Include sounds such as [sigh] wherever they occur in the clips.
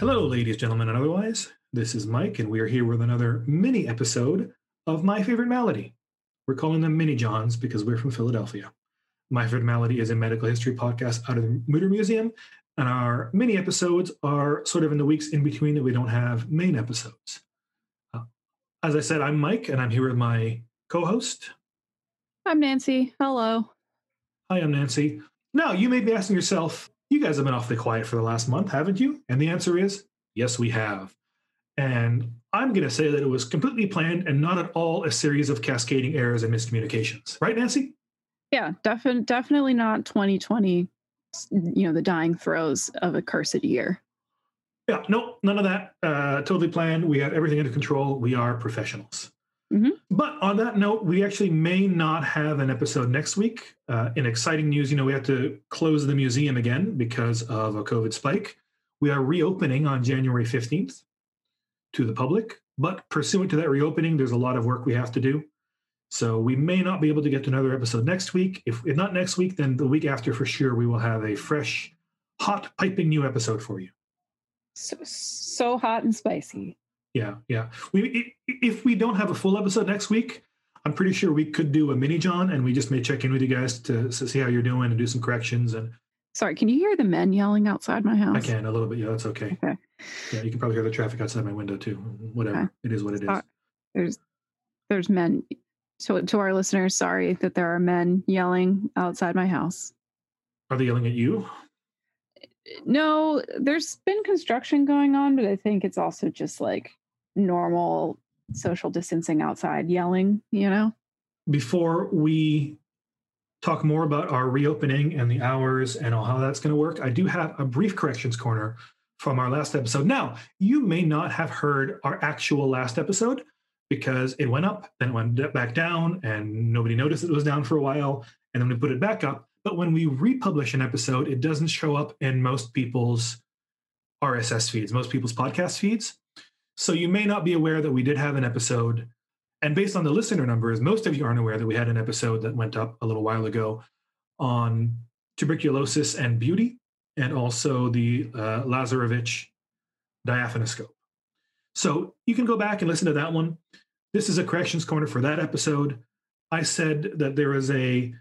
Hello, ladies, gentlemen, and otherwise. This is Mike, and we are here with another mini episode of My Favorite Malady. We're calling them Mini Johns because we're from Philadelphia. My Favorite Malady is a medical history podcast out of the Mutter Museum, and our mini episodes are sort of in the weeks in between that we don't have main episodes. Uh, as I said, I'm Mike, and I'm here with my co host. I'm Nancy. Hello. Hi, I'm Nancy. Now, you may be asking yourself, you guys have been awfully quiet for the last month, haven't you? And the answer is yes, we have. And I'm going to say that it was completely planned and not at all a series of cascading errors and miscommunications. Right, Nancy? Yeah, definitely, definitely not 2020. You know, the dying throes of a cursed year. Yeah, no, none of that. Uh, totally planned. We have everything under control. We are professionals. Mhm. But on that note, we actually may not have an episode next week. Uh, in exciting news, you know, we have to close the museum again because of a COVID spike. We are reopening on January 15th to the public, but pursuant to that reopening, there's a lot of work we have to do. So we may not be able to get to another episode next week. If, if not next week, then the week after for sure, we will have a fresh, hot, piping new episode for you. So, so hot and spicy. Yeah, yeah. We if we don't have a full episode next week, I'm pretty sure we could do a mini John, and we just may check in with you guys to, to see how you're doing and do some corrections. And Sorry, can you hear the men yelling outside my house? I can a little bit. Yeah, that's okay. Okay. Yeah, you can probably hear the traffic outside my window too. Whatever. Okay. It is what it is. There's there's men. So to our listeners, sorry that there are men yelling outside my house. Are they yelling at you? No, there's been construction going on, but I think it's also just like normal social distancing outside yelling, you know? Before we talk more about our reopening and the hours and all how that's going to work, I do have a brief corrections corner from our last episode. Now, you may not have heard our actual last episode because it went up, then it went back down, and nobody noticed it was down for a while, and then we put it back up. But when we republish an episode, it doesn't show up in most people's RSS feeds, most people's podcast feeds. So you may not be aware that we did have an episode. And based on the listener numbers, most of you aren't aware that we had an episode that went up a little while ago on tuberculosis and beauty, and also the uh, Lazarevich diaphanoscope. So you can go back and listen to that one. This is a corrections corner for that episode. I said that there is a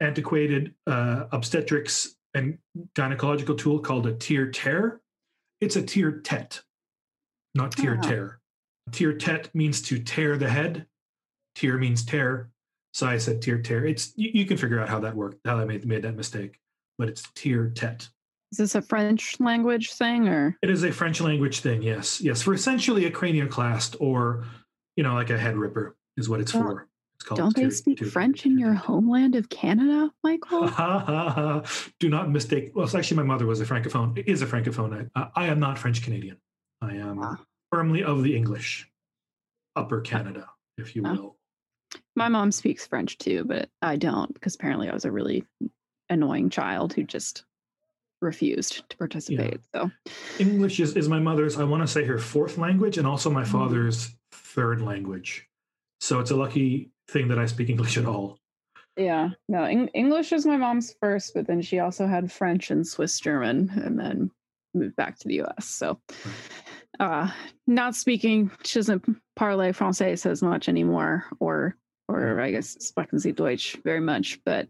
antiquated uh, obstetrics and gynecological tool called a tear tear. It's a tear tet, not tear Oh. tear. Tear tet means to tear the head. Tear means tear. So I said tear tear. It's you, you can figure out how that worked, how I made made that mistake. But it's tear tet. Is this a French language thing or It is a French language thing, yes. Yes. For essentially a cranioclast or you know, like a head ripper is what it's Don't- for. It's called don't they speak French in your homeland of Canada, Michael? Ha, ha, ha. Do not mistake. Well, it's actually my mother was a francophone. Is a francophone. I, I am not French Canadian. I am Ah. Firmly of the English, Upper Canada, if you Ah. will. My mom speaks French too, but I don't because apparently I was a really annoying child who just refused to participate. So English is, is my mother's. I want to say her fourth language, and also my Mhm. father's third language. So it's a lucky thing that I speak English at all. yeah, no, Eng- English is my mom's first, but then she also had French and Swiss German, and then moved back to the U.S. So, uh, not speaking, she doesn't parler français as much anymore, or or I guess sprechen Sie Deutsch very much, but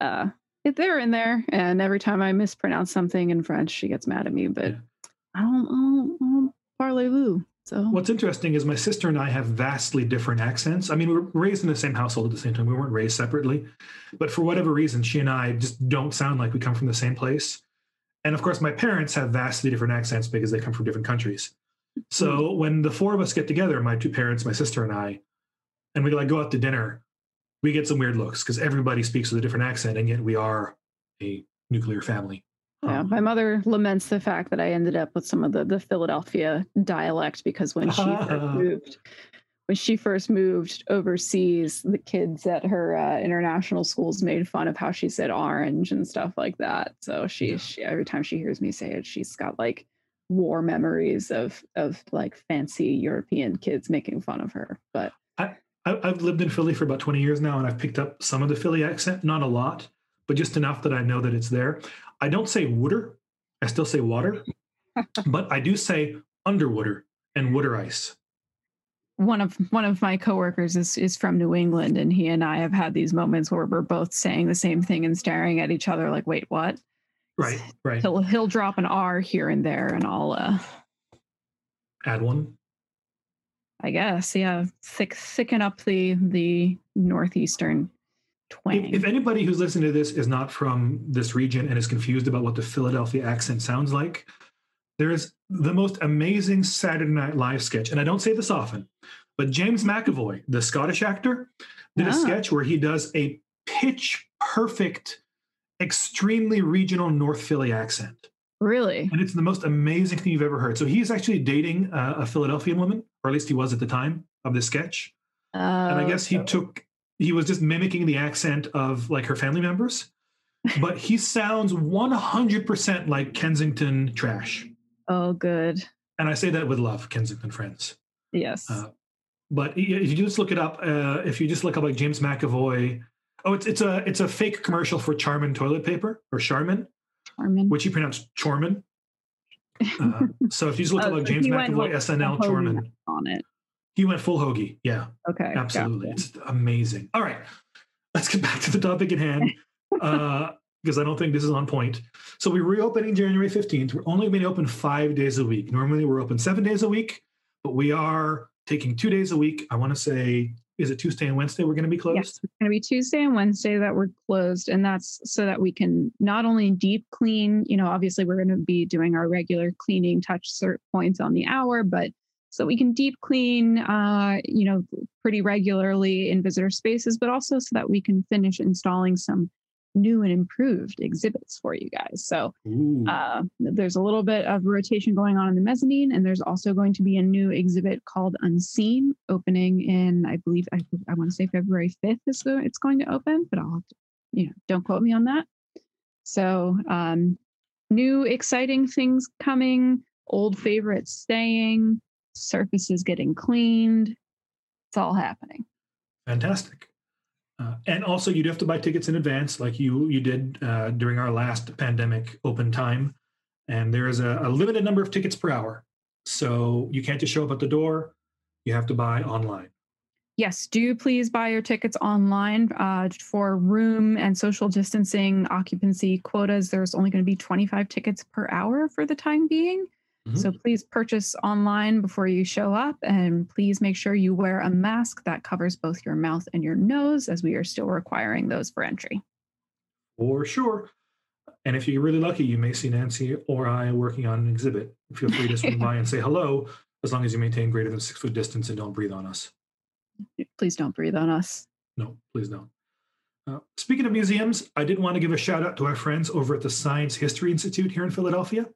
uh, they're in there, and every time I mispronounce something in French, she gets mad at me. But Yeah. I don't, I don't, I don't parlez-vous. So What's interesting is my sister and I have vastly different accents. I mean, we were raised in the same household at the same time. We weren't raised separately, but for whatever reason, she and I just don't sound like we come from the same place. And of course, my parents have vastly different accents because they come from different countries. So when the four of us get together, my two parents, my sister, and I, and we like go out to dinner, we get some weird looks because everybody speaks with a different accent, and yet we are a nuclear family. Yeah, Um, my mother laments the fact that I ended up with some of the, the Philadelphia dialect because when she [laughs] first moved, when she first moved overseas, the kids at her uh, international schools made fun of how she said orange and stuff like that. So she, Yeah. she every time she hears me say it, she's got like war memories of of like fancy European kids making fun of her. But I, I've lived in Philly for about 20 years now, and I've picked up some of the Philly accent, not a lot, but just enough that I know that it's there. I don't say wooder. I still say water. [laughs] but I do say underwater and Wooder Ice. One of one of my coworkers is is from New England, and he and I have had these moments where we're both saying the same thing and staring at each other like, "Wait, what?" Right, right. He'll he'll drop an R here and there, and I'll uh, add one. I guess, yeah, thick thicken up the the northeastern twang. If, if, anybody who's listening to this is not from this region and is confused about what the Philadelphia accent sounds like, there is the most amazing Saturday Night Live sketch, and I don't say this often, but James McAvoy, the Scottish actor, did a sketch where he does a pitch perfect, extremely regional North Philly accent. Really? And it's the most amazing thing you've ever heard. So he's actually dating uh, a Philadelphian woman, or at least he was at the time of this sketch. and I guess he oh. took he was just mimicking the accent of like her family members, but he sounds 100% like Kensington trash. Oh, good. And I say that with love, Kensington friends. Yes. Uh, but if you just look it up, uh, if you just look up like James McAvoy, oh, it's it's a it's a fake commercial for Charmin toilet paper or Charmin, Charmin, which you pronounce Chorman. Uh, [laughs] so if you just look oh, up like James McAvoy SNL Chorman on it, he went full hoagie. Yeah. Okay. Absolutely. It's amazing. All right. Let's get back to the topic at hand. [laughs] uh, because I don't think this is on point. So we're reopening January 15th. We're only going to open five days a week. Normally we're open seven days a week, but we are taking two days a week. I want to say, is it Tuesday and Wednesday we're going to be closed? Yes, it's going to be Tuesday and Wednesday that we're closed. And that's so that we can not only deep clean, you know, obviously we're going to be doing our regular cleaning touch cert points on the hour, but so we can deep clean, uh, you know, pretty regularly in visitor spaces, but also so that we can finish installing some new and improved exhibits for you guys. So uh, there's a little bit of rotation going on in the mezzanine, and there's also going to be a new exhibit called Unseen opening in, I believe, I, I want to say February 5th is the, it's going to open, but I'll, to, you know, don't quote me on that. So um, new exciting things coming, old favorites staying surfaces getting cleaned. It's all happening. Fantastic. Uh, and also, you do have to buy tickets in advance, like you you did uh, during our last pandemic open time. And there is a, a limited number of tickets per hour, so you can't just show up at the door. You have to buy online. Yes, do please buy your tickets online uh, for room and social distancing occupancy quotas. There's only going to be 25 tickets per hour for the time being. Mm-hmm. So please purchase online before you show up and please make sure you wear a mask that covers both your mouth and your nose as we are still requiring those for entry. For sure. And if you're really lucky, you may see Nancy or I working on an exhibit. Feel free to swing [laughs] by and say hello as long as you maintain greater than six foot distance and don't breathe on us. Please don't breathe on us. No, please don't. Uh, speaking of museums, I did want to give a shout out to our friends over at the Science History Institute here in Philadelphia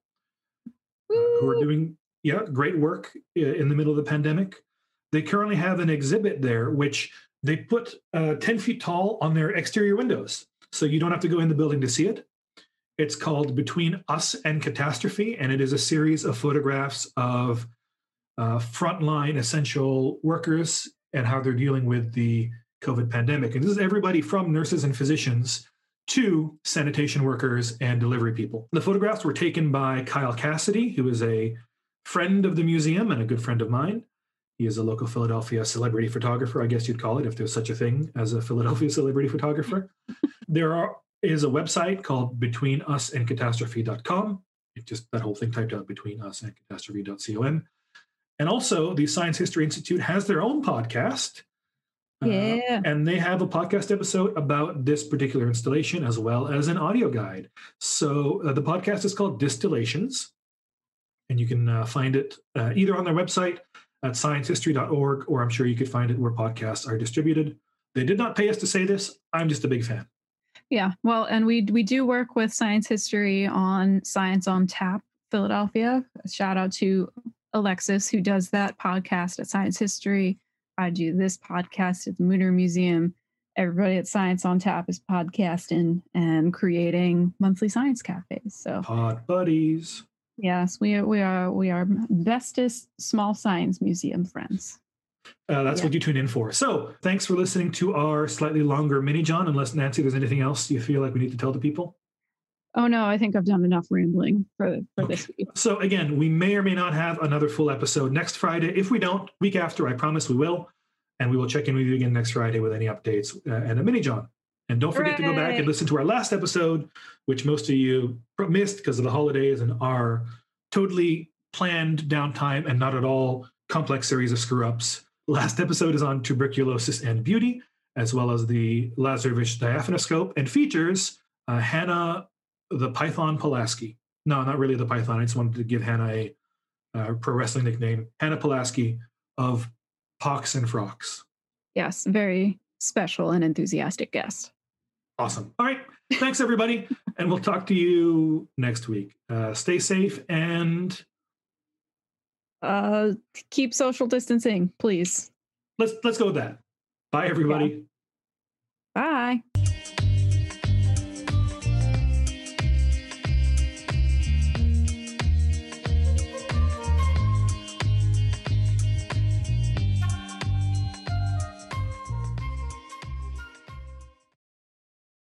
who are doing yeah great work in the middle of the pandemic. They currently have an exhibit there, which they put uh, 10 feet tall on their exterior windows. So you don't have to go in the building to see it. It's called Between Us and Catastrophe, and it is a series of photographs of uh, frontline essential workers and how they're dealing with the COVID pandemic. And this is everybody from nurses and physicians to sanitation workers and delivery people. The photographs were taken by Kyle Cassidy, who is a friend of the museum and a good friend of mine. He is a local Philadelphia celebrity photographer, I guess you'd call it, if there's such a thing as a Philadelphia [laughs] celebrity photographer. there are, is a website called betweenusandcatastrophe.com. It just that whole thing typed out between us and catastrophe.com. And also, the Science History Institute has their own podcast yeah. Uh, and they have a podcast episode about this particular installation as well as an audio guide. So uh, the podcast is called Distillations, and you can uh, find it uh, either on their website at sciencehistory.org, or I'm sure you could find it where podcasts are distributed. They did not pay us to say this. I'm just a big fan. Yeah, well, and we we do work with Science History on Science on Tap Philadelphia. Shout out to Alexis who does that podcast at Science History I do this podcast at the Mutter Museum. Everybody at Science on Tap is podcasting and creating monthly science cafes. So pod buddies. Yes, we are. We are. We are bestest small science museum friends. Uh, that's yeah. what you tune in for. So, thanks for listening to our slightly longer mini John. Unless Nancy, there's anything else you feel like we need to tell the people? Oh no, I think I've done enough rambling for for Okay. this week. So again, we may or may not have another full episode next Friday. If we don't, week after, I promise we will, and we will check in with you again next Friday with any updates uh, and a mini John. And don't forget to go back and listen to our last episode, which most of you missed because of the holidays and our totally planned downtime and not at all complex series of screw ups. Last episode is on tuberculosis and beauty, as well as the Lazarevich diaphanoscope, and features uh, Hannah the Python Pulaski. No, not really the Python. I just wanted to give Hannah a uh, pro wrestling nickname, Hannah Pulaski of Pox and Frocks. Yes, very special and enthusiastic guest. Awesome. All right. Thanks, everybody. and we'll talk to you next week. Uh, stay safe and Uh, keep social distancing, please. let's let's go with that. Bye, everybody. Bye.